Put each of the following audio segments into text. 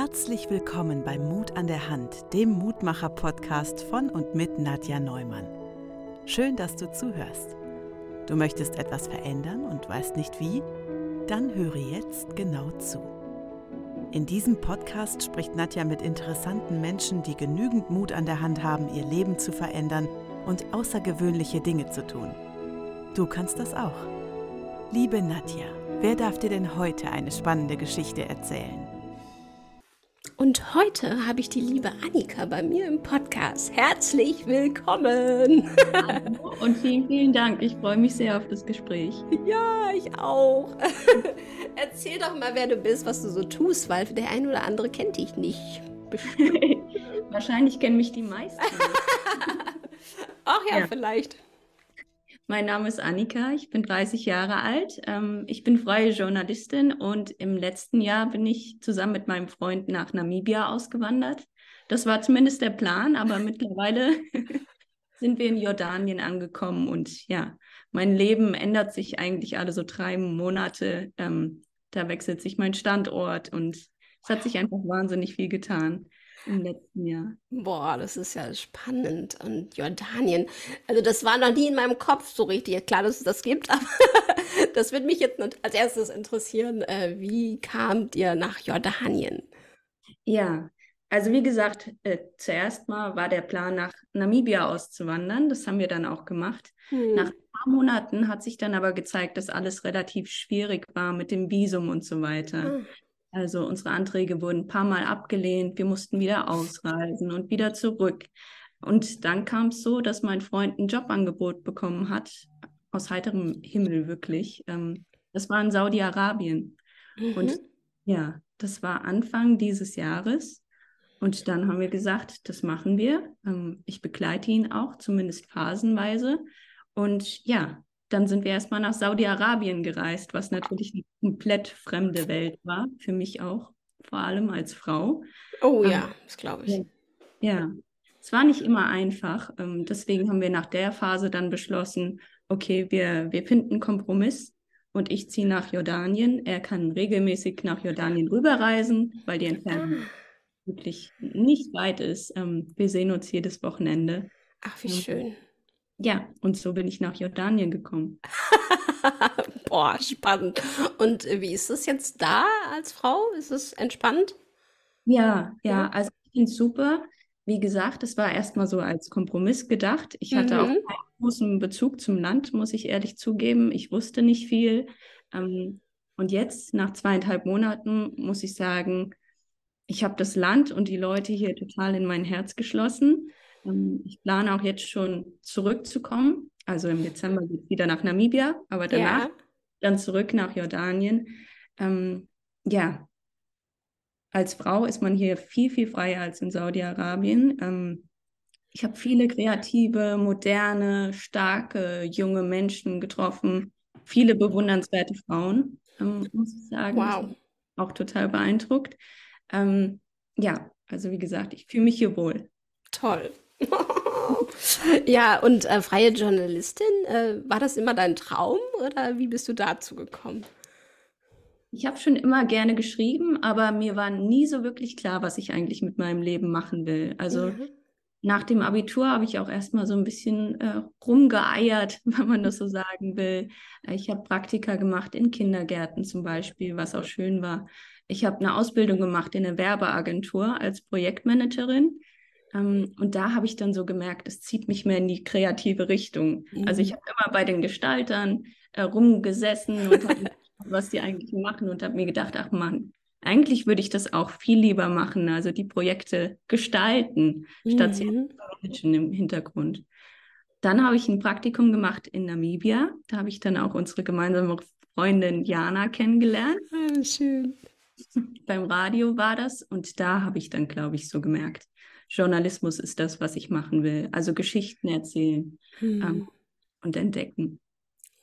Herzlich willkommen bei Mut an der Hand, dem Mutmacher-Podcast von und mit Nadja Neumann. Schön, dass du zuhörst. Du möchtest etwas verändern und weißt nicht wie? Dann höre jetzt genau zu. In diesem Podcast spricht Nadja mit interessanten Menschen, die genügend Mut an der Hand haben, ihr Leben zu verändern und außergewöhnliche Dinge zu tun. Du kannst das auch. Liebe Nadja, wer darf dir denn heute eine spannende Geschichte erzählen? Und heute habe ich die liebe Annika bei mir im Podcast. Herzlich willkommen! Hallo und vielen, vielen Dank. Ich freue mich sehr auf das Gespräch. Ja, ich auch. Erzähl doch mal, wer du bist, was du so tust, weil der ein oder andere kennt dich nicht. Wahrscheinlich kennen mich die meisten. Ach ja, ja, vielleicht. Mein Name ist Annika, ich bin 30 Jahre alt. Ähm, ich bin freie Journalistin und im letzten Jahr bin ich zusammen mit meinem Freund nach Namibia ausgewandert. Das war zumindest der Plan, aber mittlerweile sind wir in Jordanien angekommen und ja, mein Leben ändert sich eigentlich alle so drei Monate. Ähm, da wechselt sich mein Standort und es hat sich einfach wahnsinnig viel getan im letzten Jahr. Boah, das ist ja spannend. Und Jordanien, also das war noch nie in meinem Kopf so richtig. Klar, dass es das gibt, aber das würde mich jetzt als erstes interessieren. Äh, wie kamt ihr nach Jordanien? Ja, also wie gesagt, äh, zuerst mal war der Plan, nach Namibia auszuwandern. Das haben wir dann auch gemacht. Hm. Nach ein paar Monaten hat sich dann aber gezeigt, dass alles relativ schwierig war mit dem Visum und so weiter. Hm. Also unsere Anträge wurden ein paar Mal abgelehnt, wir mussten wieder ausreisen und wieder zurück. Und dann kam es so, dass mein Freund ein Jobangebot bekommen hat, aus heiterem Himmel wirklich. Ähm, das war in Saudi-Arabien. Mhm. Und ja, das war Anfang dieses Jahres. Und dann haben wir gesagt, das machen wir. Ähm, ich begleite ihn auch, zumindest phasenweise. Und ja, dann sind wir erstmal nach Saudi-Arabien gereist, was natürlich eine komplett fremde Welt war, für mich auch, vor allem als Frau. Oh ja, ähm, das glaube ich. Ja, es war nicht immer einfach. Ähm, deswegen haben wir nach der Phase dann beschlossen, okay, wir, wir finden einen Kompromiss und ich ziehe nach Jordanien. Er kann regelmäßig nach Jordanien rüberreisen, weil die Entfernung ah. wirklich nicht weit ist. Ähm, wir sehen uns jedes Wochenende. Ach, wie ähm, schön. Ja, und so bin ich nach Jordanien gekommen. Boah, spannend. Und wie ist es jetzt da als Frau? Ist es entspannt? Ja, ja, also ich finde es super. Wie gesagt, es war erstmal so als Kompromiss gedacht. Ich hatte mhm. auch keinen großen Bezug zum Land, muss ich ehrlich zugeben. Ich wusste nicht viel. Ähm, und jetzt, nach zweieinhalb Monaten, muss ich sagen, ich habe das Land und die Leute hier total in mein Herz geschlossen. Ähm, ich plane auch jetzt schon zurückzukommen. Also im Dezember geht es wieder nach Namibia, aber danach ja. dann zurück nach Jordanien. Ähm, ja, als Frau ist man hier viel, viel freier als in Saudi-Arabien. Ähm, ich habe viele kreative, moderne, starke, junge Menschen getroffen, viele bewundernswerte Frauen, ähm, muss ich sagen. Wow. Auch total beeindruckt. Ähm, ja, also wie gesagt, ich fühle mich hier wohl. Toll. Ja, und äh, freie Journalistin, äh, war das immer dein Traum oder wie bist du dazu gekommen? Ich habe schon immer gerne geschrieben, aber mir war nie so wirklich klar, was ich eigentlich mit meinem Leben machen will. Also mhm. nach dem Abitur habe ich auch erstmal so ein bisschen äh, rumgeeiert, wenn man das so sagen will. Ich habe Praktika gemacht in Kindergärten zum Beispiel, was auch schön war. Ich habe eine Ausbildung gemacht in einer Werbeagentur als Projektmanagerin. Ähm, und da habe ich dann so gemerkt, es zieht mich mehr in die kreative Richtung. Mhm. Also ich mhm. habe immer bei den Gestaltern äh, rumgesessen und habe was die eigentlich machen und habe mir gedacht, ach Mann, eigentlich würde ich das auch viel lieber machen, also die Projekte gestalten, mhm. statt sie zu managen im Hintergrund. Dann habe ich ein Praktikum gemacht in Namibia. Da habe ich dann auch unsere gemeinsame Freundin Jana kennengelernt. Ah, schön. Beim Radio war das und da habe ich dann, glaube ich, so gemerkt, Journalismus ist das, was ich machen will. Also Geschichten erzählen mhm. ähm, und entdecken.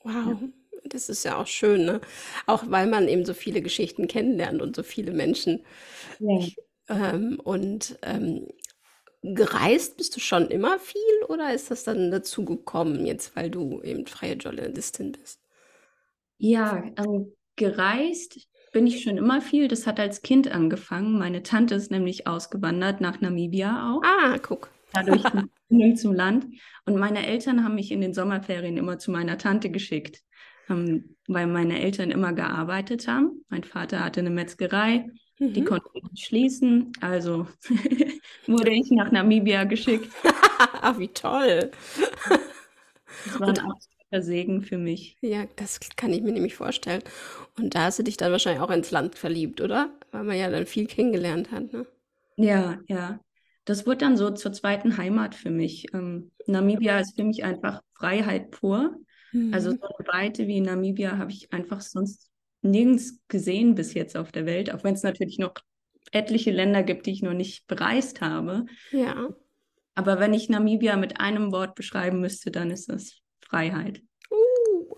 Wow. Ja. Das ist ja auch schön, ne? Auch weil man eben so viele Geschichten kennenlernt und so viele Menschen. Ja. Ähm, und ähm, gereist bist du schon immer viel oder ist das dann dazu gekommen, jetzt weil du eben freie Journalistin bist? Ja, also gereist bin ich schon immer viel. Das hat als Kind angefangen. Meine Tante ist nämlich ausgewandert nach Namibia auch. Ah, guck. Dadurch die Verbindung zum Land. Und meine Eltern haben mich in den Sommerferien immer zu meiner Tante geschickt, ähm, weil meine Eltern immer gearbeitet haben. Mein Vater hatte eine Metzgerei, mhm. die konnte ich schließen. Also wurde ich nach Namibia geschickt. Wie toll. Das war ein absoluter Segen für mich. Ja, das kann ich mir nämlich vorstellen. Und da hast du dich dann wahrscheinlich auch ins Land verliebt, oder? Weil man ja dann viel kennengelernt hat, ne? Ja, ja. Das wurde dann so zur zweiten Heimat für mich. Ähm, Namibia ist für mich einfach Freiheit pur. Mhm. Also so eine Weite wie in Namibia habe ich einfach sonst nirgends gesehen bis jetzt auf der Welt, auch wenn es natürlich noch etliche Länder gibt, die ich noch nicht bereist habe. Ja. Aber wenn ich Namibia mit einem Wort beschreiben müsste, dann ist es Freiheit.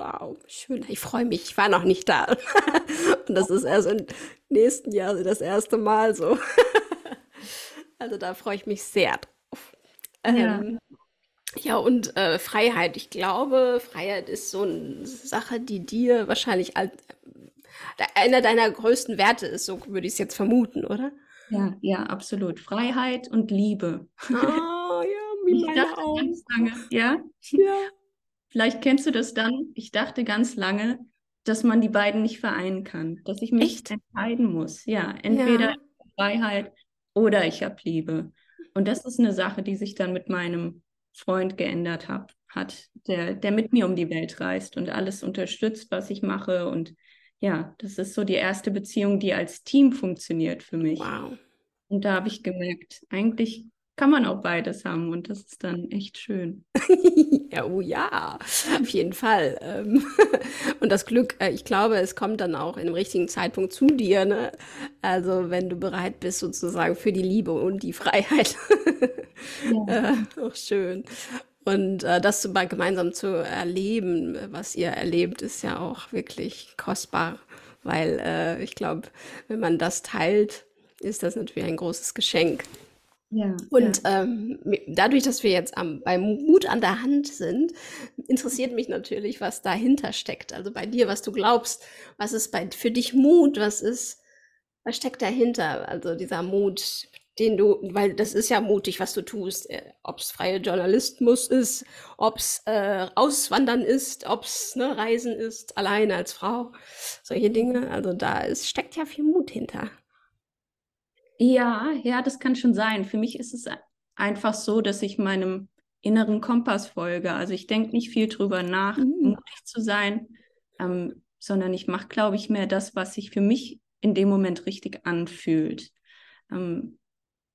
Wow, schön. Ich freue mich. Ich war noch nicht da. Und das ist erst im nächsten Jahr das erste Mal so. Also da freue ich mich sehr drauf. Ja. Ähm, ja, und äh, Freiheit. Ich glaube, Freiheit ist so eine Sache, die dir wahrscheinlich als, äh, einer deiner größten Werte ist, so würde ich es jetzt vermuten, oder? Ja, ja, absolut. Freiheit und Liebe. Oh, ja, wie ich dachte auch. ganz lange, ja? Ja. Vielleicht kennst du das dann. Ich dachte ganz lange, dass man die beiden nicht vereinen kann, dass ich mich Echt? entscheiden muss. Ja, entweder ja. Freiheit oder ich habe Liebe. Und das ist eine Sache, die sich dann mit meinem Freund geändert hab, hat, der, der mit mir um die Welt reist und alles unterstützt, was ich mache. Und ja, das ist so die erste Beziehung, die als Team funktioniert für mich. Wow. Und da habe ich gemerkt, eigentlich kann man auch beides haben und das ist dann echt schön. ja, oh ja, auf jeden Fall. Ähm, und das Glück, äh, ich glaube, es kommt dann auch in dem richtigen Zeitpunkt zu dir. Ne? Also wenn du bereit bist sozusagen für die Liebe und die Freiheit. ja. äh, auch schön. Und äh, das mal gemeinsam zu erleben, was ihr erlebt, ist ja auch wirklich kostbar, weil äh, ich glaube, wenn man das teilt, ist das natürlich ein großes Geschenk. Ja, Und ja. Ähm, dadurch, dass wir jetzt am, beim Mut an der Hand sind, interessiert mich natürlich, was dahinter steckt. Also bei dir, was du glaubst, was ist bei, für dich Mut, was ist, was steckt dahinter? Also dieser Mut, den du, weil das ist ja mutig, was du tust, äh, ob es freie Journalismus ist, ob es äh, Auswandern ist, ob es ne, Reisen ist, alleine als Frau, solche Dinge. Also da ist, steckt ja viel Mut hinter. Ja, ja, das kann schon sein. Für mich ist es einfach so, dass ich meinem inneren Kompass folge. Also ich denke nicht viel drüber nach, mhm. mutig zu sein, ähm, sondern ich mache, glaube ich, mehr das, was sich für mich in dem Moment richtig anfühlt. Ähm,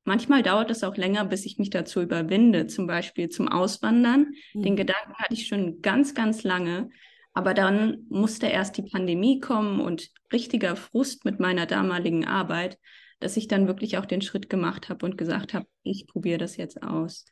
manchmal dauert es auch länger, bis ich mich dazu überwinde, zum Beispiel zum Auswandern. Mhm. Den Gedanken hatte ich schon ganz, ganz lange. Aber dann musste erst die Pandemie kommen und richtiger Frust mit meiner damaligen Arbeit dass ich dann wirklich auch den Schritt gemacht habe und gesagt habe, ich probiere das jetzt aus.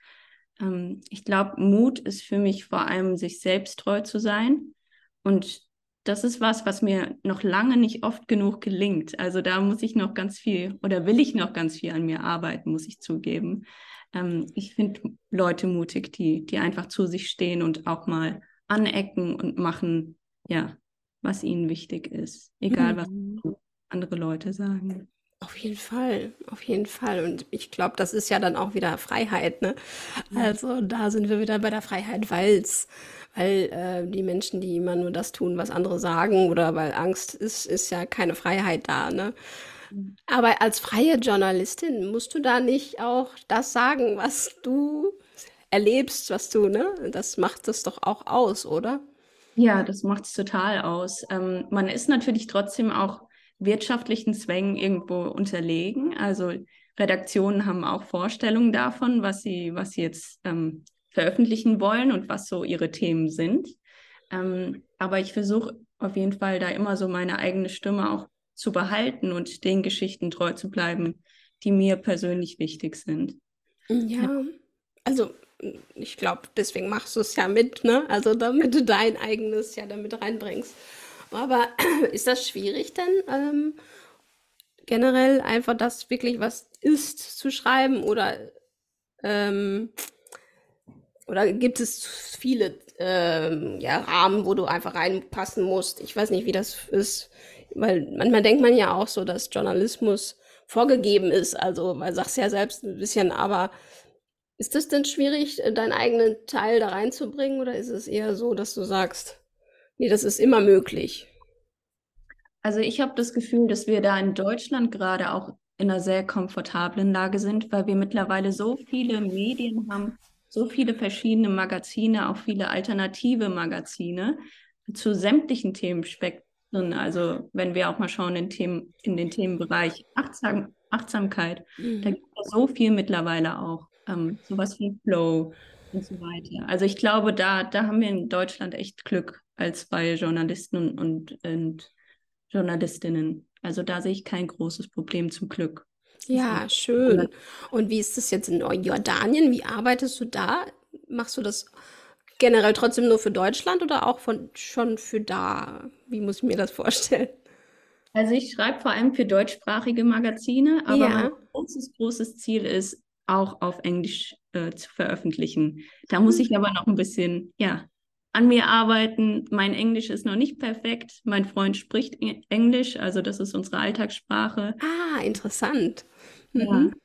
Ähm, ich glaube, Mut ist für mich vor allem, sich selbst treu zu sein. Und das ist was, was mir noch lange nicht oft genug gelingt. Also da muss ich noch ganz viel oder will ich noch ganz viel an mir arbeiten, muss ich zugeben. Ähm, ich finde Leute mutig, die, die einfach zu sich stehen und auch mal anecken und machen, ja, was ihnen wichtig ist. Egal, mhm. was andere Leute sagen. Auf jeden Fall, auf jeden Fall. Und ich glaube, das ist ja dann auch wieder Freiheit, ne? Also da sind wir wieder bei der Freiheit, weil's, weil äh, die Menschen, die immer nur das tun, was andere sagen, oder weil Angst ist, ist ja keine Freiheit da, ne? Mhm. Aber als freie Journalistin musst du da nicht auch das sagen, was du erlebst, was du, ne? Das macht es doch auch aus, oder? Ja, das macht es total aus. Ähm, man ist natürlich trotzdem auch wirtschaftlichen Zwängen irgendwo unterlegen. Also Redaktionen haben auch Vorstellungen davon, was sie, was sie jetzt ähm, veröffentlichen wollen und was so ihre Themen sind. Ähm, aber ich versuche auf jeden Fall da immer so meine eigene Stimme auch zu behalten und den Geschichten treu zu bleiben, die mir persönlich wichtig sind. Ja, also ich glaube, deswegen machst du es ja mit, ne? Also damit du dein eigenes ja damit reinbringst. Aber ist das schwierig denn ähm, generell einfach das wirklich was ist zu schreiben oder ähm, oder gibt es viele ähm, ja, Rahmen, wo du einfach reinpassen musst? Ich weiß nicht, wie das ist. weil manchmal denkt man ja auch so, dass Journalismus vorgegeben ist. Also, weil sagst ja selbst ein bisschen, aber ist es denn schwierig, äh, deinen eigenen Teil da reinzubringen oder ist es eher so, dass du sagst, nee, das ist immer möglich? Also ich habe das Gefühl, dass wir da in Deutschland gerade auch in einer sehr komfortablen Lage sind, weil wir mittlerweile so viele Medien haben, so viele verschiedene Magazine, auch viele alternative Magazine zu sämtlichen Themenspektren. Also wenn wir auch mal schauen in, Themen, in den Themenbereich Achtsam, Achtsamkeit, mhm. da gibt es so viel mittlerweile auch. Ähm, sowas wie Flow und so weiter. Also ich glaube, da, da haben wir in Deutschland echt Glück als freie Journalisten und, und, und Journalistinnen. Also da sehe ich kein großes Problem zum Glück. Ja, schön. Und wie ist das jetzt in Jordanien? Wie arbeitest du da? Machst du das generell trotzdem nur für Deutschland oder auch von, schon für da? Wie muss ich mir das vorstellen? Also ich schreibe vor allem für deutschsprachige Magazine, aber ja. mein großes, großes Ziel ist, auch auf Englisch äh, zu veröffentlichen. Da muss ich aber noch ein bisschen, ja, an mir arbeiten. Mein Englisch ist noch nicht perfekt. Mein Freund spricht Englisch, also das ist unsere Alltagssprache. Ah, interessant. Ja, mhm.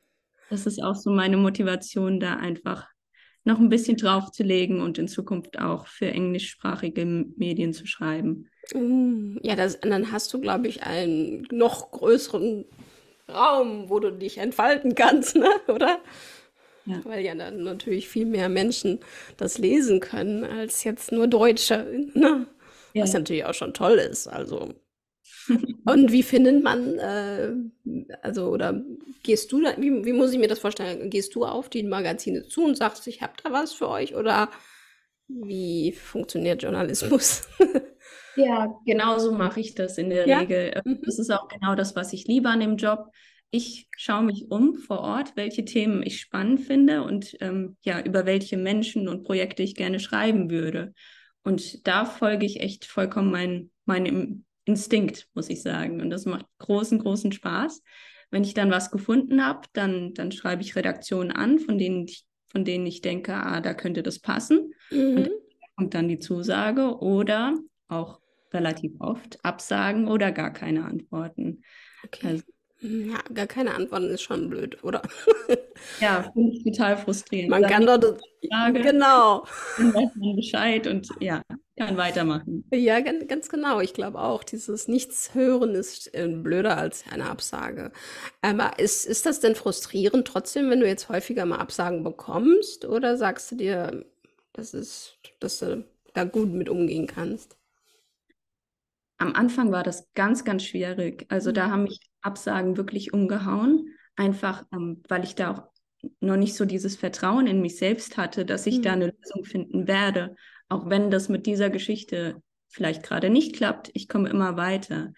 das ist auch so meine Motivation, da einfach noch ein bisschen draufzulegen und in Zukunft auch für englischsprachige Medien zu schreiben. Mm, ja, das, dann hast du, glaube ich, einen noch größeren Raum, wo du dich entfalten kannst, ne? oder? Ja. Weil ja dann natürlich viel mehr Menschen das lesen können als jetzt nur Deutsche. Ne? Ja. Was natürlich auch schon toll ist. Also. Und wie findet man, äh, also, oder gehst du da, wie, wie muss ich mir das vorstellen? Gehst du auf die Magazine zu und sagst, ich habe da was für euch? Oder wie funktioniert Journalismus? ja, genau so mache ich das in der ja? Regel. Mhm. Das ist auch genau das, was ich liebe an dem Job ich schaue mich um vor Ort, welche Themen ich spannend finde und ähm, ja, über welche Menschen und Projekte ich gerne schreiben würde. Und da folge ich echt vollkommen mein, meinem Instinkt, muss ich sagen. Und das macht großen, großen Spaß. Wenn ich dann was gefunden habe, dann, dann schreibe ich Redaktionen an, von denen ich, von denen ich denke, ah, da könnte das passen. Mhm. Und kommt dann die Zusage oder auch relativ oft Absagen oder gar keine Antworten. Okay. Also ja, gar keine Antworten ist schon blöd, oder? Ja, finde ich total frustrierend. Man kann doch das, Frage, genau. Dann weiß man Bescheid und ja, kann weitermachen. Ja, ganz, ganz genau. Ich glaube auch, dieses Nichts hören ist äh, blöder als eine Absage. Aber ist, ist das denn frustrierend trotzdem, wenn du jetzt häufiger mal Absagen bekommst? Oder sagst du dir, das ist, dass du da gut mit umgehen kannst? Am Anfang war das ganz, ganz schwierig. Also da mhm. haben mich Absagen wirklich umgehauen, einfach ähm, weil ich da auch noch nicht so dieses Vertrauen in mich selbst hatte, dass ich mhm. da eine Lösung finden werde, auch wenn das mit dieser Geschichte vielleicht gerade nicht klappt. Ich komme immer weiter.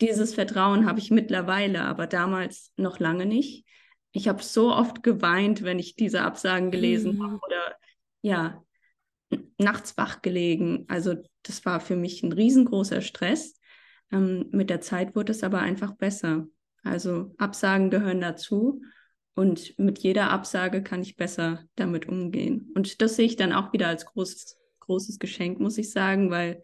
Dieses Vertrauen habe ich mittlerweile, aber damals noch lange nicht. Ich habe so oft geweint, wenn ich diese Absagen gelesen mhm. habe oder ja, nachts wach gelegen. Also das war für mich ein riesengroßer Stress. Ähm, mit der Zeit wurde es aber einfach besser. Also Absagen gehören dazu und mit jeder Absage kann ich besser damit umgehen. Und das sehe ich dann auch wieder als großes, großes Geschenk, muss ich sagen, weil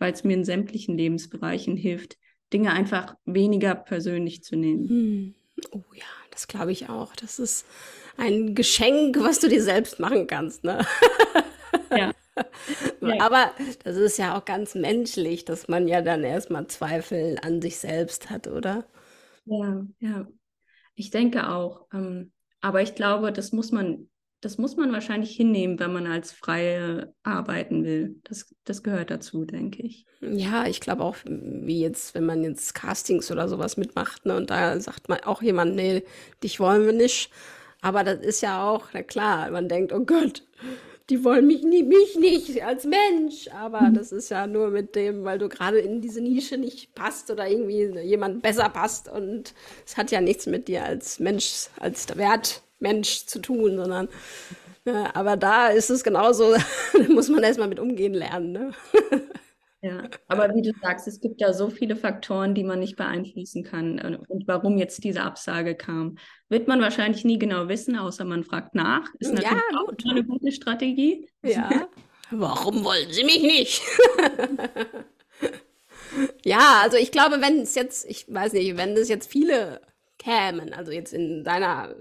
weil es mir in sämtlichen Lebensbereichen hilft, Dinge einfach weniger persönlich zu nehmen. Hm. Oh ja, das glaube ich auch. Das ist ein Geschenk, was du dir selbst machen kannst. Ne? Ja. Aber das ist ja auch ganz menschlich, dass man ja dann erstmal Zweifel an sich selbst hat, oder? Ja, ja. Ich denke auch. Ähm, aber ich glaube, das muss man, das muss man wahrscheinlich hinnehmen, wenn man als Freie arbeiten will. Das, das gehört dazu, denke ich. Ja, ich glaube auch, wie jetzt, wenn man jetzt Castings oder sowas mitmacht, ne, und da sagt man auch jemand, nee, dich wollen wir nicht. Aber das ist ja auch, na klar, man denkt, oh Gott, die wollen mich, nie, mich nicht als Mensch. Aber das ist ja nur mit dem, weil du gerade in diese Nische nicht passt oder irgendwie jemand besser passt. Und es hat ja nichts mit dir als Mensch, als Wertmensch zu tun, sondern äh, aber da ist es genauso, da muss man erstmal mit umgehen lernen. Ne? Ja, aber wie du sagst, es gibt ja so viele Faktoren, die man nicht beeinflussen kann. Äh, und warum jetzt diese Absage kam, wird man wahrscheinlich nie genau wissen, außer man fragt nach. Ist natürlich ja, auch eine gute Strategie. Ja. warum wollen Sie mich nicht? Ja, also ich glaube, wenn es jetzt, ich weiß nicht, wenn es jetzt viele kämen, also jetzt in deiner,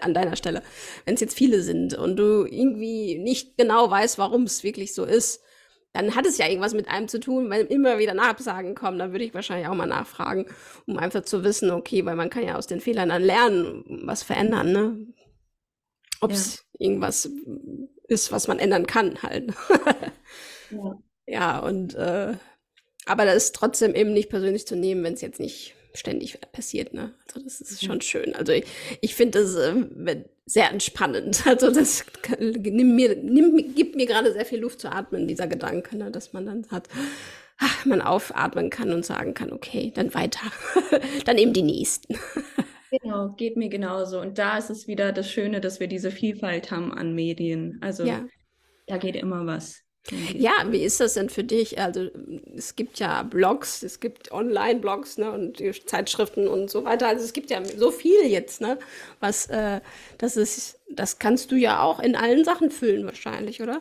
an deiner Stelle, wenn es jetzt viele sind und du irgendwie nicht genau weißt, warum es wirklich so ist, dann hat es ja irgendwas mit einem zu tun, weil immer wieder Nachsagen kommen. Dann würde ich wahrscheinlich auch mal nachfragen, um einfach zu wissen, okay, weil man kann ja aus den Fehlern dann lernen, was verändern, ne? Ob es ja. irgendwas ist, was man ändern kann, halt. ja. ja, und äh, aber das ist trotzdem eben nicht persönlich zu nehmen, wenn es jetzt nicht ständig passiert, ne? Also das ist schon schön. Also ich, ich finde das äh, sehr entspannend. Also das nimm mir, nimm, gibt mir gerade sehr viel Luft zu atmen, dieser Gedanke, ne? dass man dann hat, ach, man aufatmen kann und sagen kann, okay, dann weiter. dann eben die nächsten. Genau, geht mir genauso. Und da ist es wieder das Schöne, dass wir diese Vielfalt haben an Medien. Also ja. da geht immer was. Ja, wie ist das denn für dich? Also es gibt ja Blogs, es gibt Online-Blogs ne, und Zeitschriften und so weiter. Also es gibt ja so viel jetzt, ne? Was äh, das ist, das kannst du ja auch in allen Sachen füllen wahrscheinlich, oder?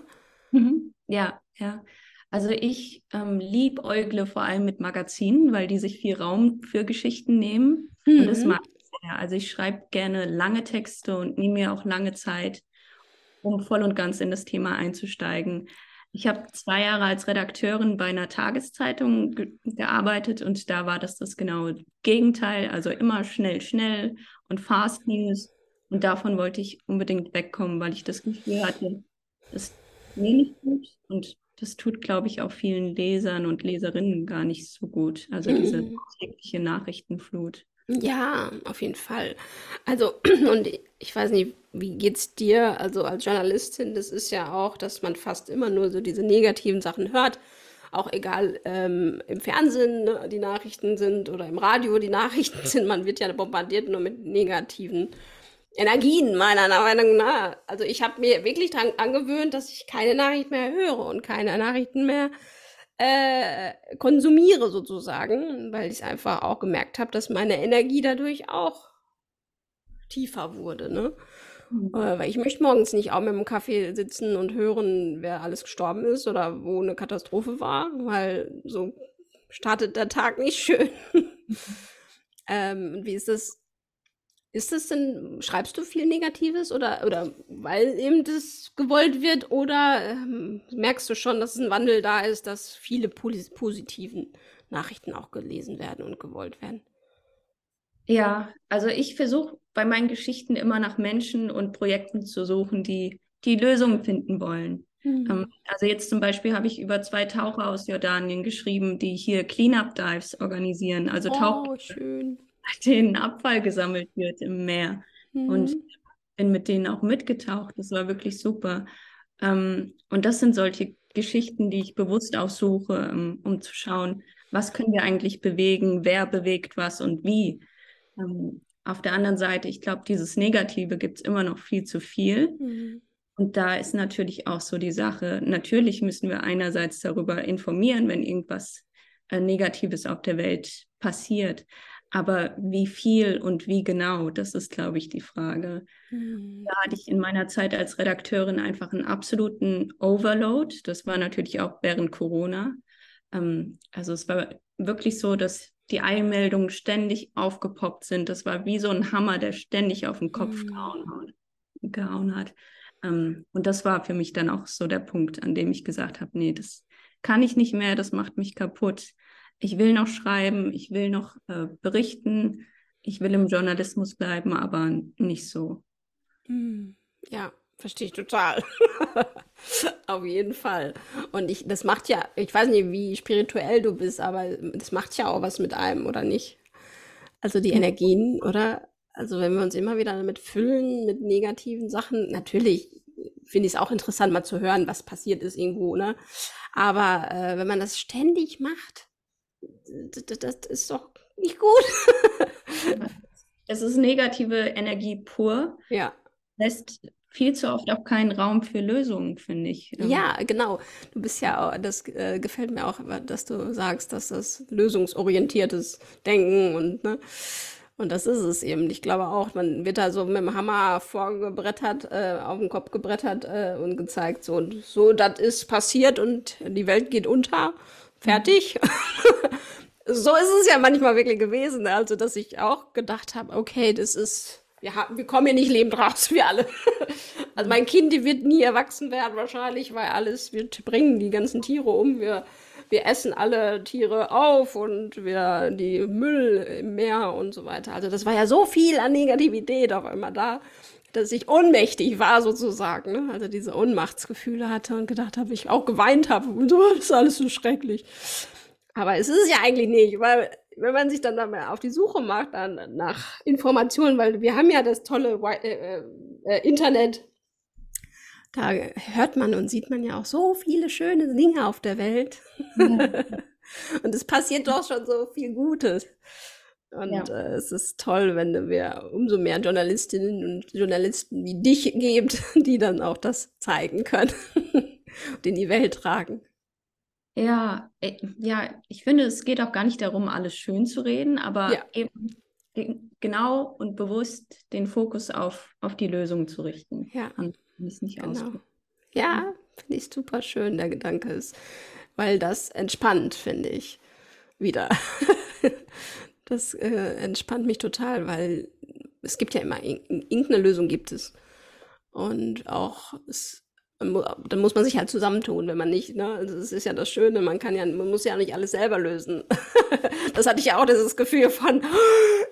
Mhm. Ja, ja. Also ich ähm, liebäugle vor allem mit Magazinen, weil die sich viel Raum für Geschichten nehmen. Mhm. Und das mhm. mag ich sehr. Also ich schreibe gerne lange Texte und nehme mir auch lange Zeit, um voll und ganz in das Thema einzusteigen. Ich habe zwei Jahre als Redakteurin bei einer Tageszeitung ge gearbeitet und da war das das genaue Gegenteil, also immer schnell, schnell und Fast News. Und davon wollte ich unbedingt wegkommen, weil ich das Gefühl hatte, das mir nicht gut und das tut, glaube ich, auch vielen Lesern und Leserinnen gar nicht so gut. Also diese tägliche Nachrichtenflut. Ja, auf jeden Fall. Also, und ich weiß nicht, wie geht's dir? Also als Journalistin, das ist ja auch, dass man fast immer nur so diese negativen Sachen hört. Auch egal ähm, im Fernsehen ne, die Nachrichten sind oder im Radio die Nachrichten sind, man wird ja bombardiert nur mit negativen Energien, meiner Meinung nach. Also ich habe mir wirklich dran angewöhnt, dass ich keine Nachrichten mehr höre und keine Nachrichten mehr äh, konsumiere sozusagen, weil ich einfach auch gemerkt habe, dass meine Energie dadurch auch tiefer wurde, ne? Mhm. Äh, weil ich möchte morgens nicht auch mit dem Kaffee sitzen und hören, wer alles gestorben ist oder wo eine Katastrophe war, weil so startet der Tag nicht schön. ähm, wie ist das ist das denn, schreibst du viel Negatives oder, oder weil eben das gewollt wird oder ähm, merkst du schon, dass ein Wandel da ist, dass viele positiven Nachrichten auch gelesen werden und gewollt werden? Ja, also ich versuche bei meinen Geschichten immer nach Menschen und Projekten zu suchen, die die Lösungen finden wollen. Mhm. Ähm, also jetzt zum Beispiel habe ich über zwei Taucher aus Jordanien geschrieben, die hier Cleanup-Dives organisieren. Also oh, Tauch schön denen Abfall gesammelt wird im Meer. Mhm. Und bin mit denen auch mitgetaucht. Das war wirklich super. Ähm, und das sind solche Geschichten, die ich bewusst aussuche, um, um, zu schauen, was können wir eigentlich bewegen, wer bewegt was und wie. Auf der anderen Seite, ich glaube, dieses Negative gibt es immer noch viel zu viel. Mhm. Und da ist natürlich auch so die Sache, natürlich müssen wir einerseits darüber informieren, wenn irgendwas äh, Negatives auf der Welt passiert. Aber wie viel und wie genau, das ist, glaube ich, die Frage. Mhm. Da hatte ich in meiner Zeit als Redakteurin einfach einen absoluten Overload. Das war natürlich auch während Corona. Ähm, also es war wirklich so, dass die Einmeldungen ständig aufgepoppt sind. Das war wie so ein Hammer, der ständig auf den Kopf mhm. gehauen, gehauen, hat. Ähm, und das war für mich dann auch so der Punkt, an dem ich gesagt habe, nee, das kann ich nicht mehr, das macht mich kaputt ich will noch schreiben, ich will noch äh, berichten, ich will im Journalismus bleiben, aber nicht so. Hm, ja, verstehe ich total. Auf jeden Fall. Und ich, das macht ja, ich weiß nicht, wie spirituell du bist, aber das macht ja auch was mit einem, oder nicht? Also die Energien, oder? Also wenn wir uns immer wieder damit füllen, mit negativen Sachen, natürlich finde ich es auch interessant, mal zu hören, was passiert ist irgendwo, ne? Aber äh, wenn man das ständig macht, das, das ist doch nicht gut. es ist negative Energie pur. Ja. Lässt viel zu oft auch keinen Raum für Lösungen, finde ich. Ähm. Ja, genau. Du bist ja auch, das äh, gefällt mir auch, dass du sagst, dass das lösungsorientiertes Denken und, ne, und das ist es eben. Ich glaube auch, man wird da so mit dem Hammer vorgebrettert, äh, auf den Kopf gebrettert äh, und gezeigt, so, so, das ist passiert und die Welt geht unter fertig. so ist es ja manchmal wirklich gewesen. Also, dass ich auch gedacht habe, okay, das ist, wir, haben, wir kommen hier nicht lebend raus, wir alle. Also mein Kind, die wird nie erwachsen werden wahrscheinlich, weil alles, wir bringen die ganzen Tiere um, wir, wir essen alle Tiere auf und wir die Müll im Meer und so weiter. Also das war ja so viel an Negativität auf einmal da, dass ich ohnmächtig war sozusagen. Ne? Also diese Ohnmachtsgefühle hatte und gedacht habe, ich auch geweint habe und so, das ist alles so schrecklich. Aber es ist ja eigentlich nicht, weil wenn man sich dann auf die Suche macht dann nach Informationen, weil wir haben ja das tolle äh, äh, Internet, da hört man und sieht man ja auch so viele schöne Dinge auf der Welt. Und es passiert doch schon so viel Gutes. Und ja. äh, es ist toll, wenn wir umso mehr Journalistinnen und Journalisten wie dich gibt, die dann auch das zeigen können und in die Welt tragen. Ja, äh, ja, ich finde, es geht auch gar nicht darum, alles schön zu reden, aber ja. eben genau und bewusst den Fokus auf, auf die Lösung zu richten. Ja. Und es nicht genau. Ja, finde ich super schön, der Gedanke ist, weil das entspannt, finde ich, wieder. das äh, entspannt mich total, weil es gibt ja immer, irgendeine Lösung gibt es. Und auch es dann muss man sich halt zusammentun, wenn man nicht, ne? Also das ist ja das Schöne, man kann ja, man muss ja nicht alles selber lösen. das hatte ich ja auch dieses Gefühl von,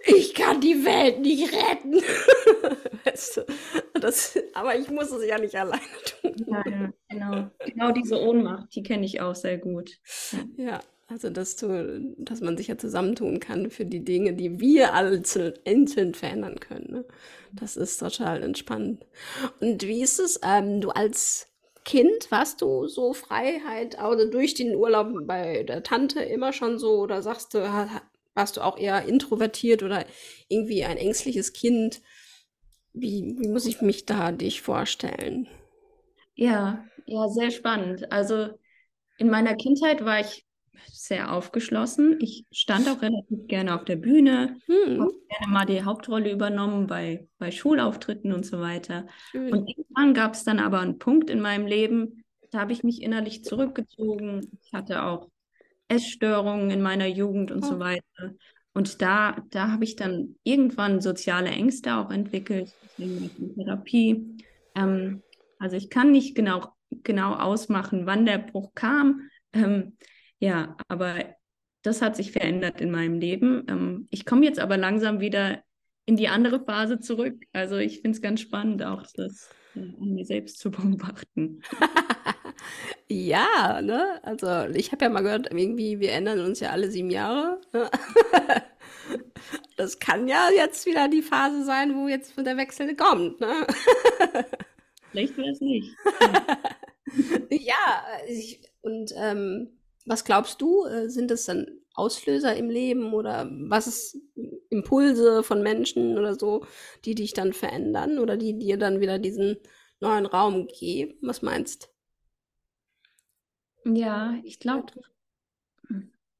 ich kann die Welt nicht retten. weißt du? das, aber ich muss es ja nicht alleine tun. Ja, genau. Genau diese Ohnmacht, die kenne ich auch sehr gut. Ja. Also, dass, du, dass man sich ja zusammentun kann für die Dinge, die wir einzeln, einzeln verändern können. Ne? Das ist total entspannend. Und wie ist es, ähm, du als Kind, warst du so Freiheit, also durch den Urlaub bei der Tante immer schon so oder sagst du, warst du auch eher introvertiert oder irgendwie ein ängstliches Kind? Wie, wie muss ich mich da dich vorstellen? Ja, ja, sehr spannend. Also in meiner Kindheit war ich sehr aufgeschlossen. Ich stand auch relativ gerne auf der Bühne, hm. habe gerne mal die Hauptrolle übernommen bei, bei Schulauftritten und so weiter. Schön. Und irgendwann gab es dann aber einen Punkt in meinem Leben, da habe ich mich innerlich zurückgezogen. Ich hatte auch Essstörungen in meiner Jugend und oh. so weiter. Und da, da habe ich dann irgendwann soziale Ängste auch entwickelt, deswegen Therapie. Ähm, also ich kann nicht genau, genau ausmachen, wann der Bruch kam. Ähm, ja, aber das hat sich verändert in meinem Leben. Ähm, ich komme jetzt aber langsam wieder in die andere Phase zurück. Also ich finde es ganz spannend, auch das äh, an mir selbst zu beobachten. ja, ne? Also ich habe ja mal gehört, irgendwie, wir ändern uns ja alle sieben Jahre. Ne? das kann ja jetzt wieder die Phase sein, wo jetzt der Wechsel kommt, ne? Vielleicht wäre es nicht. ja, ich, und ähm, was glaubst du? Äh, sind es dann Auslöser im Leben oder was ist Impulse von Menschen oder so, die dich dann verändern oder die dir dann wieder diesen neuen Raum geben? Was meinst? Ja, ich glaube,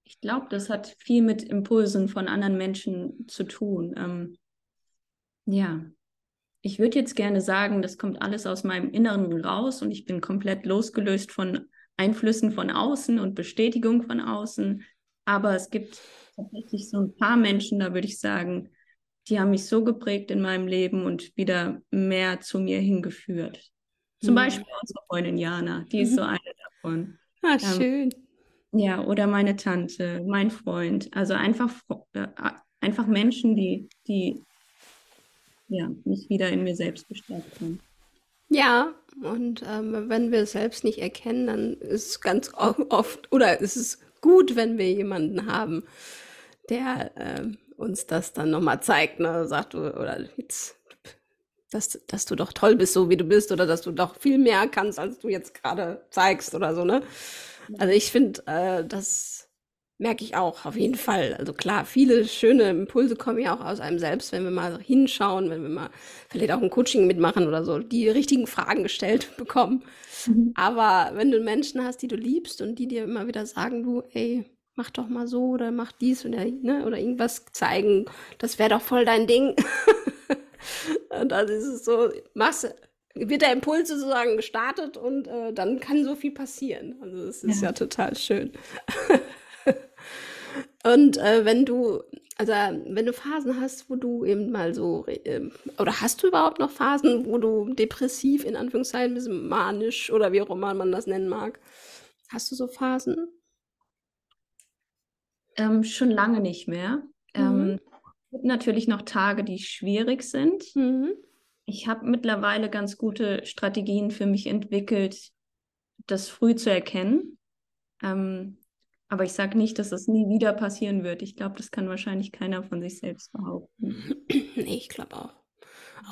ich glaube, das hat viel mit Impulsen von anderen Menschen zu tun. Ähm, ja, ich würde jetzt gerne sagen, das kommt alles aus meinem Inneren raus und ich bin komplett losgelöst von Einflüssen von außen und Bestätigung von außen. Aber es gibt tatsächlich so ein paar Menschen, da würde ich sagen, die haben mich so geprägt in meinem Leben und wieder mehr zu mir hingeführt. Zum mhm. Beispiel unsere Freundin Jana, die ist so mhm. eine davon. Ah, ähm, schön. Ja, oder meine Tante, mein Freund. Also einfach, äh, einfach Menschen, die, die ja, mich wieder in mir selbst bestärkt haben. Ja, und ähm, wenn wir es selbst nicht erkennen, dann ist es ganz oft, oder ist es gut, wenn wir jemanden haben, der äh, uns das dann nochmal zeigt, ne? sagt, oder jetzt, dass, dass du doch toll bist, so wie du bist, oder dass du doch viel mehr kannst, als du jetzt gerade zeigst oder so, ne? Also ich finde, äh, das merke ich auch, auf jeden Fall. Also klar, viele schöne Impulse kommen ja auch aus einem selbst, wenn wir mal hinschauen, wenn wir mal vielleicht auch ein Coaching mitmachen oder so, die richtigen Fragen gestellt bekommen. Mhm. Aber wenn du Menschen hast, die du liebst und die dir immer wieder sagen, du, ey, mach doch mal so oder mach dies oder, ne, oder irgendwas zeigen, das wäre doch voll dein Ding. und dann ist es so, machst wird der Impuls sozusagen gestartet und äh, dann kann so viel passieren. Also es ist ja, ja total schön. Und äh, wenn du, also wenn du Phasen hast, wo du eben mal so, äh, oder hast du überhaupt noch Phasen, wo du depressiv, in Anführungszeichen, ein bisschen manisch oder wie auch immer man das nennen mag? Hast du so Phasen? Ähm, schon lange nicht mehr. Mhm. Ähm, es gibt natürlich noch Tage, die schwierig sind. Mhm. Ich habe mittlerweile ganz gute Strategien für mich entwickelt, das früh zu erkennen. Ähm, aber ich sage nicht, dass das nie wieder passieren wird. Ich glaube, das kann wahrscheinlich keiner von sich selbst behaupten. Nee, ich glaube auch.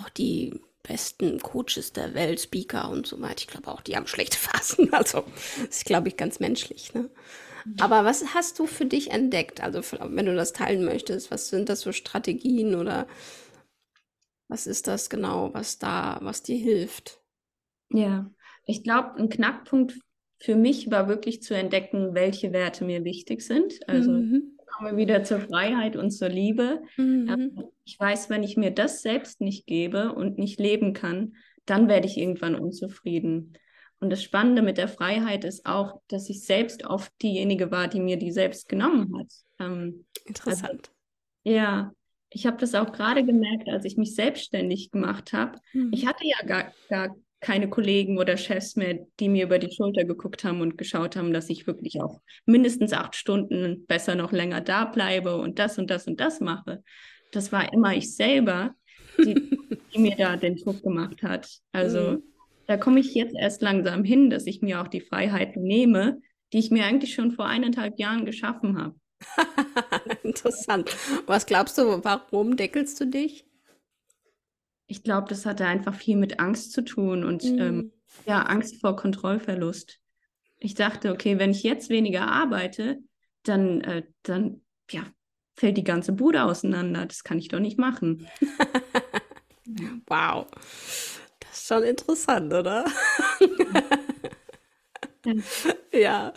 Auch die besten Coaches der Welt, Speaker und so weiter, ich glaube auch, die haben schlechte Phasen. Also, das ist, glaube ich, ganz menschlich. Ne? Mhm. Aber was hast du für dich entdeckt? Also, wenn du das teilen möchtest, was sind das für Strategien oder was ist das genau, was da, was dir hilft? Ja, ich glaube, ein Knackpunkt für mich war wirklich zu entdecken, welche Werte mir wichtig sind. Also mhm. kommen wir wieder zur Freiheit und zur Liebe. Mhm. Ähm, ich weiß, wenn ich mir das selbst nicht gebe und nicht leben kann, dann werde ich irgendwann unzufrieden. Und das Spannende mit der Freiheit ist auch, dass ich selbst oft diejenige war, die mir die selbst genommen hat. Ähm, Interessant. Also, ja, ich habe das auch gerade gemerkt, als ich mich selbstständig gemacht habe. Mhm. Ich hatte ja gar, gar keine Kollegen oder Chefs mehr, die mir über die Schulter geguckt haben und geschaut haben, dass ich wirklich auch mindestens acht Stunden besser noch länger da bleibe und das und das und das mache. Das war immer ich selber, die, die mir da den Druck gemacht hat. Also mhm. da komme ich jetzt erst langsam hin, dass ich mir auch die Freiheiten nehme, die ich mir eigentlich schon vor eineinhalb Jahren geschaffen habe. Interessant. Was glaubst du, warum deckelst du dich? Ich glaube, das hatte einfach viel mit Angst zu tun und ähm, mhm. ähm, ja, Angst vor Kontrollverlust. Ich dachte, okay, wenn ich jetzt weniger arbeite, dann, äh, dann ja, fällt die ganze Bude auseinander. Das kann ich doch nicht machen. wow. Das ist schon interessant, oder? ja,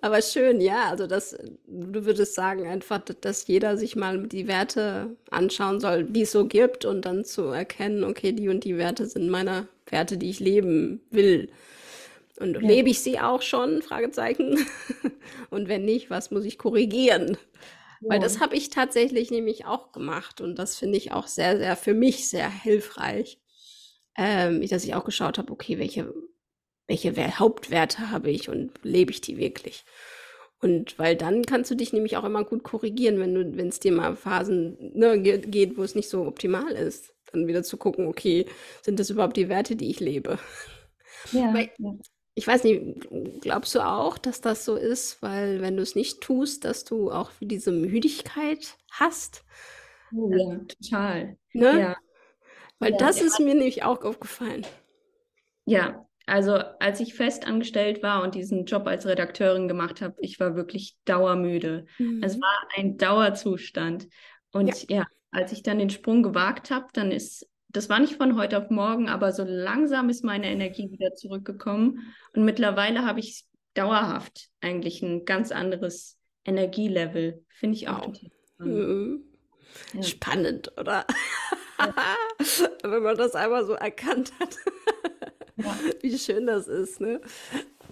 aber schön, ja. Also das, du würdest sagen einfach, dass jeder sich mal die Werte anschauen soll, die es so gibt und dann zu erkennen, okay, die und die Werte sind meine Werte, die ich leben will. Und ja. lebe ich sie auch schon? Fragezeichen. und wenn nicht, was muss ich korrigieren? Ja. Weil das habe ich tatsächlich nämlich auch gemacht und das finde ich auch sehr, sehr für mich sehr hilfreich. Ähm, dass ich auch geschaut habe, okay, welche welche Hauptwerte habe ich und lebe ich die wirklich? Und weil dann kannst du dich nämlich auch immer gut korrigieren, wenn du, wenn es dir mal Phasen ne, geht, wo es nicht so optimal ist, dann wieder zu gucken, okay, sind das überhaupt die Werte, die ich lebe? Ja. Weil, ich weiß nicht, glaubst du auch, dass das so ist, weil wenn du es nicht tust, dass du auch diese Müdigkeit hast? Oh, ja, total. Ne? Ja. Weil ja, das ist mir nämlich auch aufgefallen. Ja, also als ich fest angestellt war und diesen Job als Redakteurin gemacht habe, ich war wirklich dauermüde. Mhm. Es war ein Dauerzustand. Und ja. ja, als ich dann den Sprung gewagt habe, dann ist, das war nicht von heute auf morgen, aber so langsam ist meine Energie wieder zurückgekommen. Und mittlerweile habe ich dauerhaft eigentlich ein ganz anderes Energielevel. Finde ich auch wow. spannend. Mhm. Ja. Spannend, oder? Ja. Wenn man das einmal so erkannt hat. Ja. Wie schön das ist, ne?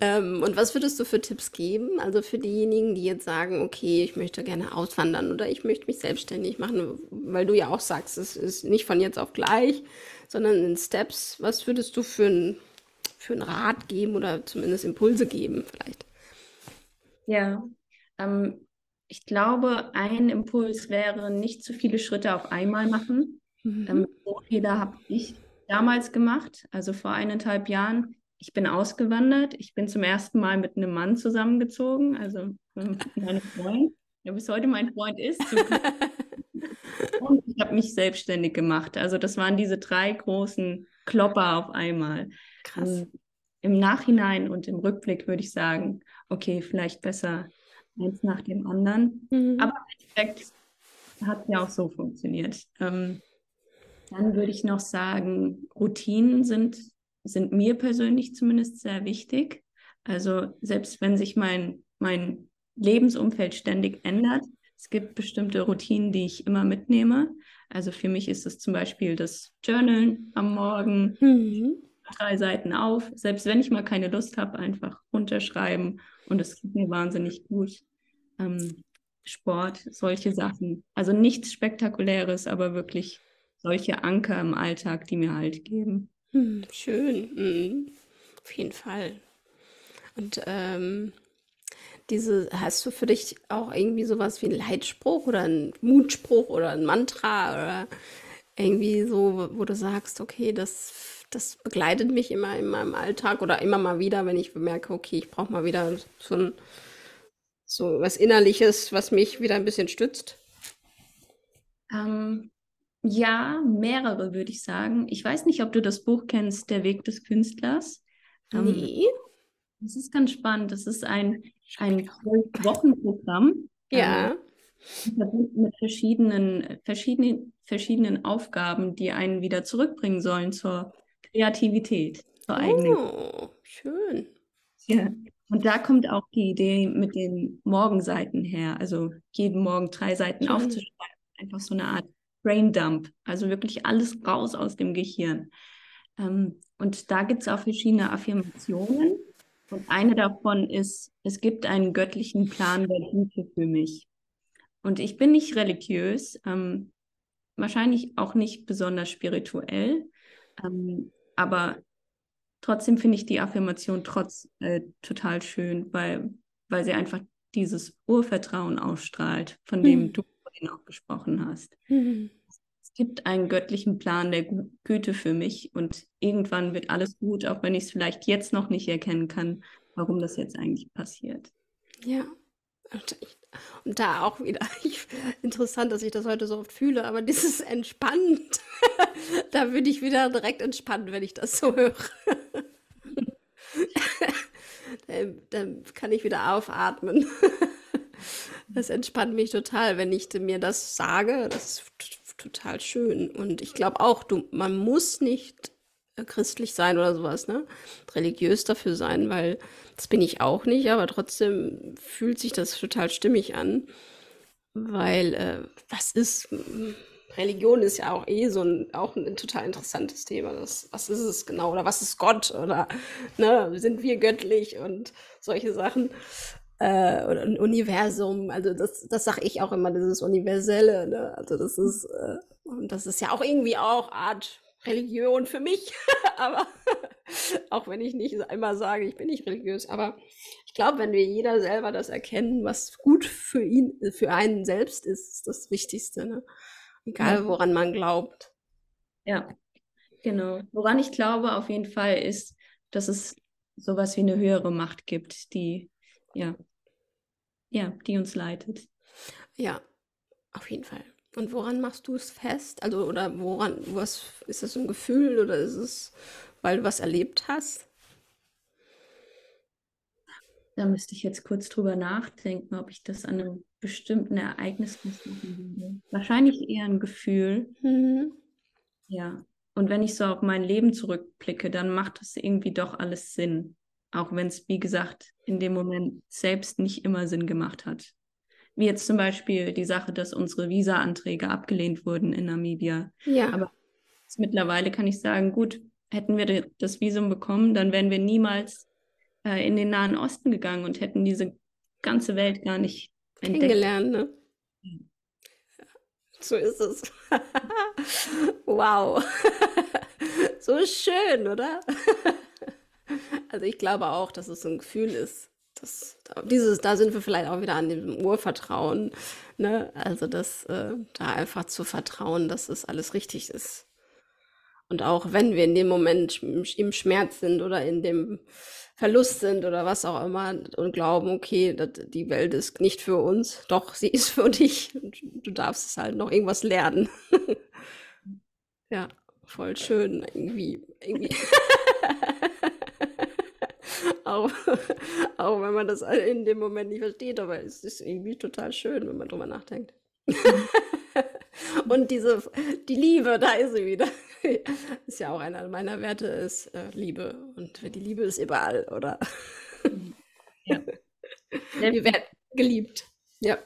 Ähm, und was würdest du für Tipps geben? Also für diejenigen, die jetzt sagen, okay, ich möchte gerne auswandern oder ich möchte mich selbstständig machen, weil du ja auch sagst, es ist nicht von jetzt auf gleich, sondern in Steps. Was würdest du für einen für einen Rat geben oder zumindest Impulse geben vielleicht? Ja, ähm, ich glaube, ein Impuls wäre, nicht zu viele Schritte auf einmal machen. Mhm. Ähm, so Fehler habe ich damals gemacht, also vor eineinhalb Jahren. Ich bin ausgewandert. Ich bin zum ersten Mal mit einem Mann zusammengezogen, also meinem Freund, der bis heute mein Freund ist. Und ich habe mich selbstständig gemacht. Also das waren diese drei großen Klopper auf einmal. Krass. Und Im Nachhinein und im Rückblick würde ich sagen, okay, vielleicht besser eins nach dem anderen. Mhm. Aber im Endeffekt hat ja auch so funktioniert. Ähm, dann würde ich noch sagen, Routinen sind, sind mir persönlich zumindest sehr wichtig. Also selbst wenn sich mein, mein Lebensumfeld ständig ändert, es gibt bestimmte Routinen, die ich immer mitnehme. Also für mich ist es zum Beispiel das Journalen am Morgen, mhm. drei Seiten auf. Selbst wenn ich mal keine Lust habe, einfach runterschreiben und es tut mir wahnsinnig gut. Ähm, Sport, solche Sachen. Also nichts Spektakuläres, aber wirklich solche Anker im Alltag, die mir halt geben. Hm, schön. Mhm. Auf jeden Fall. Und ähm, diese, hast du für dich auch irgendwie sowas wie einen Leitspruch oder einen Mutspruch oder ein Mantra oder irgendwie so, wo du sagst, okay, das, das begleitet mich immer in meinem Alltag oder immer mal wieder, wenn ich bemerke, okay, ich brauche mal wieder so ein so was Innerliches, was mich wieder ein bisschen stützt? Ähm, ja, mehrere würde ich sagen. Ich weiß nicht, ob du das Buch kennst, Der Weg des Künstlers. Ähm, nee. Das ist ganz spannend. Das ist ein, ein Wochenprogramm. Ja. Ähm, mit verschiedenen, verschiedenen, verschiedenen Aufgaben, die einen wieder zurückbringen sollen zur Kreativität. Zur oh, schön. Ja. Und da kommt auch die Idee mit den Morgenseiten her. Also jeden Morgen drei Seiten schön. aufzuschreiben. Einfach so eine Art Braindump. Also wirklich alles raus aus dem Gehirn. Ähm, und da gibt es auch verschiedene Affirmationen. Und eine davon ist, es gibt einen göttlichen Plan der Güte für mich. Und ich bin nicht religiös, ähm, wahrscheinlich auch nicht besonders spirituell, ähm, aber trotzdem finde ich die Affirmation trotz äh, total schön, weil, weil sie einfach dieses Urvertrauen ausstrahlt, von dem mhm. du vorhin auch gesprochen hast. Mhm. Es gibt einen göttlichen Plan der Güte für mich und irgendwann wird alles gut, auch wenn ich es vielleicht jetzt noch nicht erkennen kann, warum das jetzt eigentlich passiert. Ja. Und da auch wieder ich, interessant, dass ich das heute so oft fühle, aber dieses entspannt, da würde ich wieder direkt entspannen, wenn ich das so höre. dann, dann kann ich wieder aufatmen. Das entspannt mich total, wenn ich mir das sage. Das ist total schön. Und ich glaube auch, du, man muss nicht äh, christlich sein oder sowas, ne? Religiös dafür sein, weil das bin ich auch nicht, aber trotzdem fühlt sich das total stimmig an. Weil äh, was ist, Religion ist ja auch eh so ein, auch ein total interessantes Thema. Das, was ist es genau? Oder was ist Gott? Oder ne, sind wir göttlich und solche Sachen äh, oder ein Universum. Also das, das sage ich auch immer, dieses Universelle. Ne? Also das ist, äh, und das ist ja auch irgendwie auch Art Religion für mich. aber auch wenn ich nicht einmal sage, ich bin nicht religiös, aber ich glaube, wenn wir jeder selber das erkennen, was gut für ihn, für einen selbst ist, ist das Wichtigste. Ne? Egal, woran man glaubt. Ja, genau. Woran ich glaube auf jeden Fall ist, dass es sowas wie eine höhere Macht gibt, die ja ja, die uns leitet. Ja, auf jeden Fall. Und woran machst du es fest? Also, oder woran, was ist das ein Gefühl oder ist es, weil du was erlebt hast? Da müsste ich jetzt kurz drüber nachdenken, ob ich das an einem bestimmten Ereignis machen würde. Wahrscheinlich eher ein Gefühl. Mhm. Ja. Und wenn ich so auf mein Leben zurückblicke, dann macht das irgendwie doch alles Sinn. Auch wenn es, wie gesagt, in dem Moment selbst nicht immer Sinn gemacht hat. Wie jetzt zum Beispiel die Sache, dass unsere Visa-Anträge abgelehnt wurden in Namibia. Ja. Aber mittlerweile kann ich sagen, gut, hätten wir das Visum bekommen, dann wären wir niemals äh, in den Nahen Osten gegangen und hätten diese ganze Welt gar nicht kennengelernt. Ne? So ist es. wow. so schön, oder? Also ich glaube auch, dass es so ein Gefühl ist. Das, dieses, da sind wir vielleicht auch wieder an dem Urvertrauen. Ne? Also das, äh, da einfach zu vertrauen, dass es alles richtig ist. Und auch wenn wir in dem Moment im Schmerz sind oder in dem Verlust sind oder was auch immer und glauben, okay, die Welt ist nicht für uns, doch, sie ist für dich. Du darfst es halt noch irgendwas lernen. ja, voll schön irgendwie. irgendwie. auch, auch wenn man das in dem Moment nicht versteht, aber es ist irgendwie total schön, wenn man drüber nachdenkt. Und diese, die Liebe, da ist sie wieder. ist ja auch einer meiner Werte, ist äh, Liebe. Und die Liebe ist überall, oder? Ja. Wir werden geliebt. Ja.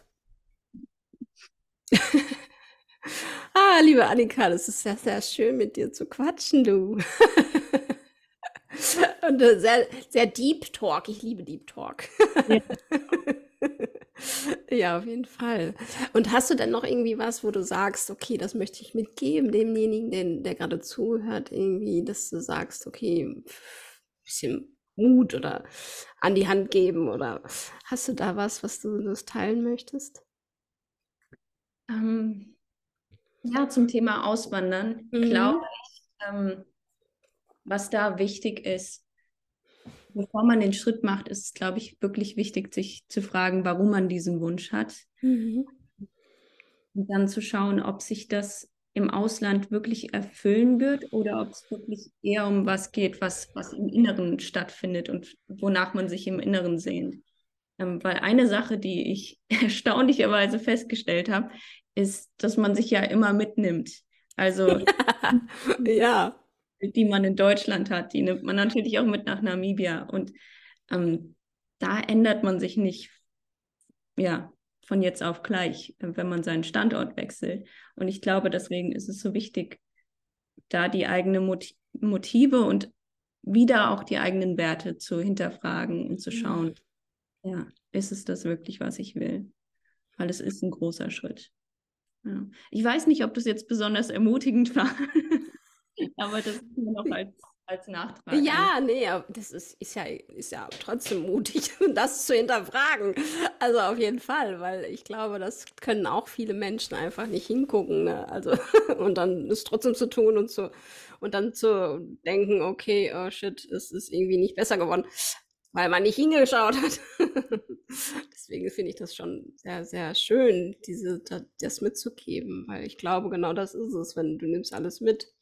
ah, liebe Annika, das ist sehr, sehr schön, mit dir zu quatschen, du. Und sehr, sehr Deep Talk. Ich liebe Deep Talk. Ja. Ja, auf jeden Fall. Und hast du denn noch irgendwie was, wo du sagst, okay, das möchte ich mitgeben, demjenigen, den, der gerade zuhört, irgendwie, dass du sagst, okay, ein bisschen Mut oder an die Hand geben oder hast du da was, was du das teilen möchtest? Ähm, ja, zum Thema Auswandern mhm. glaube ich, ähm, was da wichtig ist, bevor man den Schritt macht, ist es, glaube ich, wirklich wichtig, sich zu fragen, warum man diesen Wunsch hat. Mhm. Und dann zu schauen, ob sich das im Ausland wirklich erfüllen wird oder ob es wirklich eher um was geht, was, was im Inneren stattfindet und wonach man sich im Inneren sehnt. Ähm, weil eine Sache, die ich erstaunlicherweise festgestellt habe, ist, dass man sich ja immer mitnimmt. Also ja die man in Deutschland hat, die nimmt man natürlich auch mit nach Namibia. Und ähm, da ändert man sich nicht, ja, von jetzt auf gleich, wenn man seinen Standort wechselt. Und ich glaube, deswegen ist es so wichtig, da die eigenen Mot Motive und wieder auch die eigenen Werte zu hinterfragen und zu schauen, ja. ja, ist es das wirklich, was ich will? Weil es ist ein großer Schritt. Ja. Ich weiß nicht, ob das jetzt besonders ermutigend war. Aber das ist nur noch als, als Nachtrag. Ja, nee, das ist, ist, ja, ist ja trotzdem mutig, das zu hinterfragen. Also auf jeden Fall, weil ich glaube, das können auch viele Menschen einfach nicht hingucken. Ne? Also, und dann es trotzdem zu tun und zu und dann zu denken, okay, oh shit, es ist irgendwie nicht besser geworden, weil man nicht hingeschaut hat. Deswegen finde ich das schon sehr, sehr schön, diese, das mitzugeben, weil ich glaube, genau das ist es, wenn du nimmst alles mit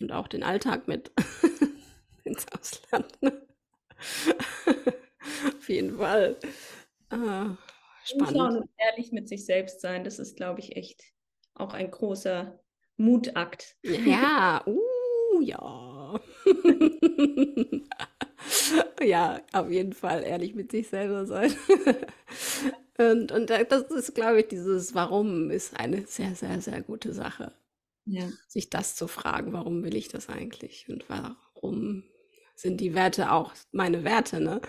und auch den Alltag mit ins Ausland. Ne? Auf jeden Fall. Ah, spannend. Und ehrlich mit sich selbst sein, das ist, glaube ich, echt auch ein großer Mutakt. Ja, uh, ja. ja, auf jeden Fall ehrlich mit sich selber sein. und, und das ist, glaube ich, dieses Warum ist eine sehr, sehr, sehr gute Sache. Ja. Sich das zu fragen, warum will ich das eigentlich und warum sind die Werte auch meine Werte, ne?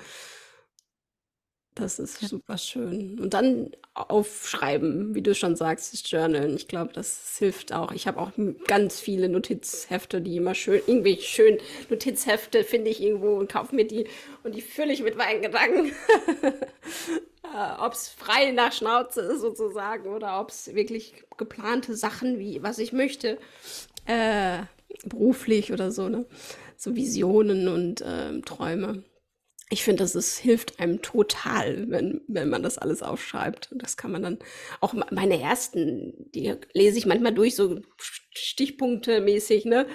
Das ist ja. super schön. Und dann aufschreiben, wie du schon sagst, das Journalen. Ich glaube, das hilft auch. Ich habe auch ganz viele Notizhefte, die immer schön, irgendwie schön Notizhefte finde ich irgendwo und kaufe mir die und die fülle ich mit meinen Gedanken. äh, ob es frei nach Schnauze ist sozusagen oder ob es wirklich geplante Sachen wie was ich möchte, äh, beruflich oder so, ne? So Visionen und äh, Träume. Ich finde, das ist, hilft einem total, wenn, wenn man das alles aufschreibt. Und das kann man dann auch meine ersten, die lese ich manchmal durch, so Stichpunkte mäßig, ne?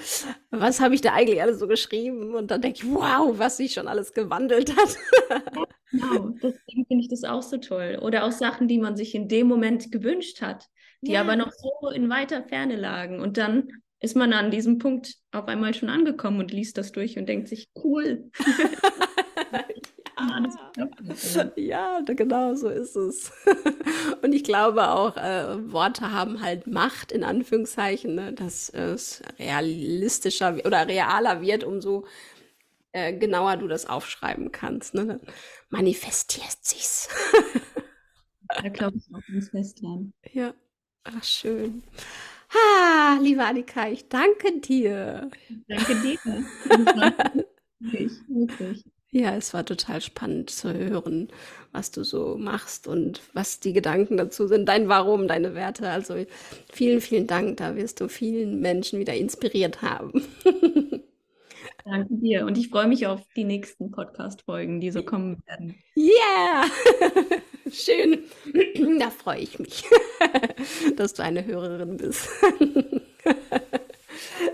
Was habe ich da eigentlich alles so geschrieben? Und dann denke ich, wow, was sich schon alles gewandelt hat. Genau, deswegen finde ich das auch so toll. Oder auch Sachen, die man sich in dem Moment gewünscht hat, die ja. aber noch so in weiter Ferne lagen. Und dann ist man an diesem Punkt auf einmal schon angekommen und liest das durch und denkt sich, cool. ja, genau so ist es. Und ich glaube auch, äh, Worte haben halt Macht, in Anführungszeichen, ne? dass es realistischer oder realer wird, umso äh, genauer du das aufschreiben kannst. Ne? Dann manifestiert sich's. da glaube ich auch ganz fest dran. Ja, ach schön. Ha, liebe Annika, ich danke dir. Danke dir. wirklich, wirklich. Ja, es war total spannend zu hören, was du so machst und was die Gedanken dazu sind, dein Warum, deine Werte. Also vielen, vielen Dank. Da wirst du vielen Menschen wieder inspiriert haben. Danke dir. Und ich freue mich auf die nächsten Podcast-Folgen, die so kommen werden. Yeah! Schön. Da freue ich mich, dass du eine Hörerin bist.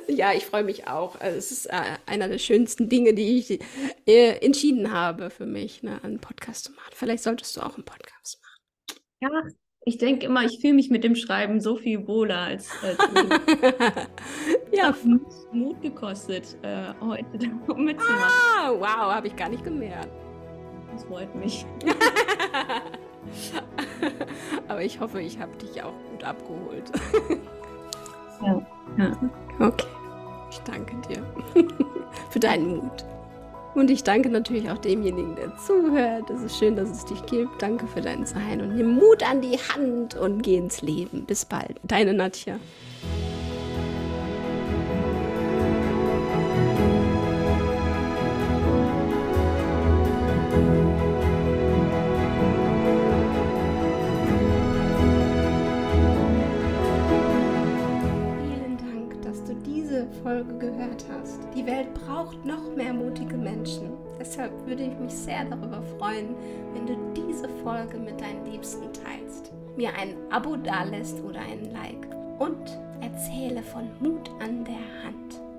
Ja, ich freue mich auch. Also, es ist äh, einer der schönsten Dinge, die ich äh, entschieden habe für mich, ne, einen Podcast zu machen. Vielleicht solltest du auch einen Podcast machen. Ja, ich denke immer, ich fühle mich mit dem Schreiben so viel wohler als. als ja, Mut gekostet, äh, heute da mitzumachen. Ah, wow, habe ich gar nicht gemerkt. Das freut mich. Aber ich hoffe, ich habe dich auch gut abgeholt. ja. ja. Okay. Ich danke dir für deinen Mut. Und ich danke natürlich auch demjenigen, der zuhört. Es ist schön, dass es dich gibt. Danke für dein Sein und nimm Mut an die Hand und geh ins Leben. Bis bald. Deine Nadja. Folge gehört hast. Die Welt braucht noch mehr mutige Menschen. Deshalb würde ich mich sehr darüber freuen, wenn du diese Folge mit deinen Liebsten teilst, mir ein Abo dalässt oder einen Like und erzähle von Mut an der Hand.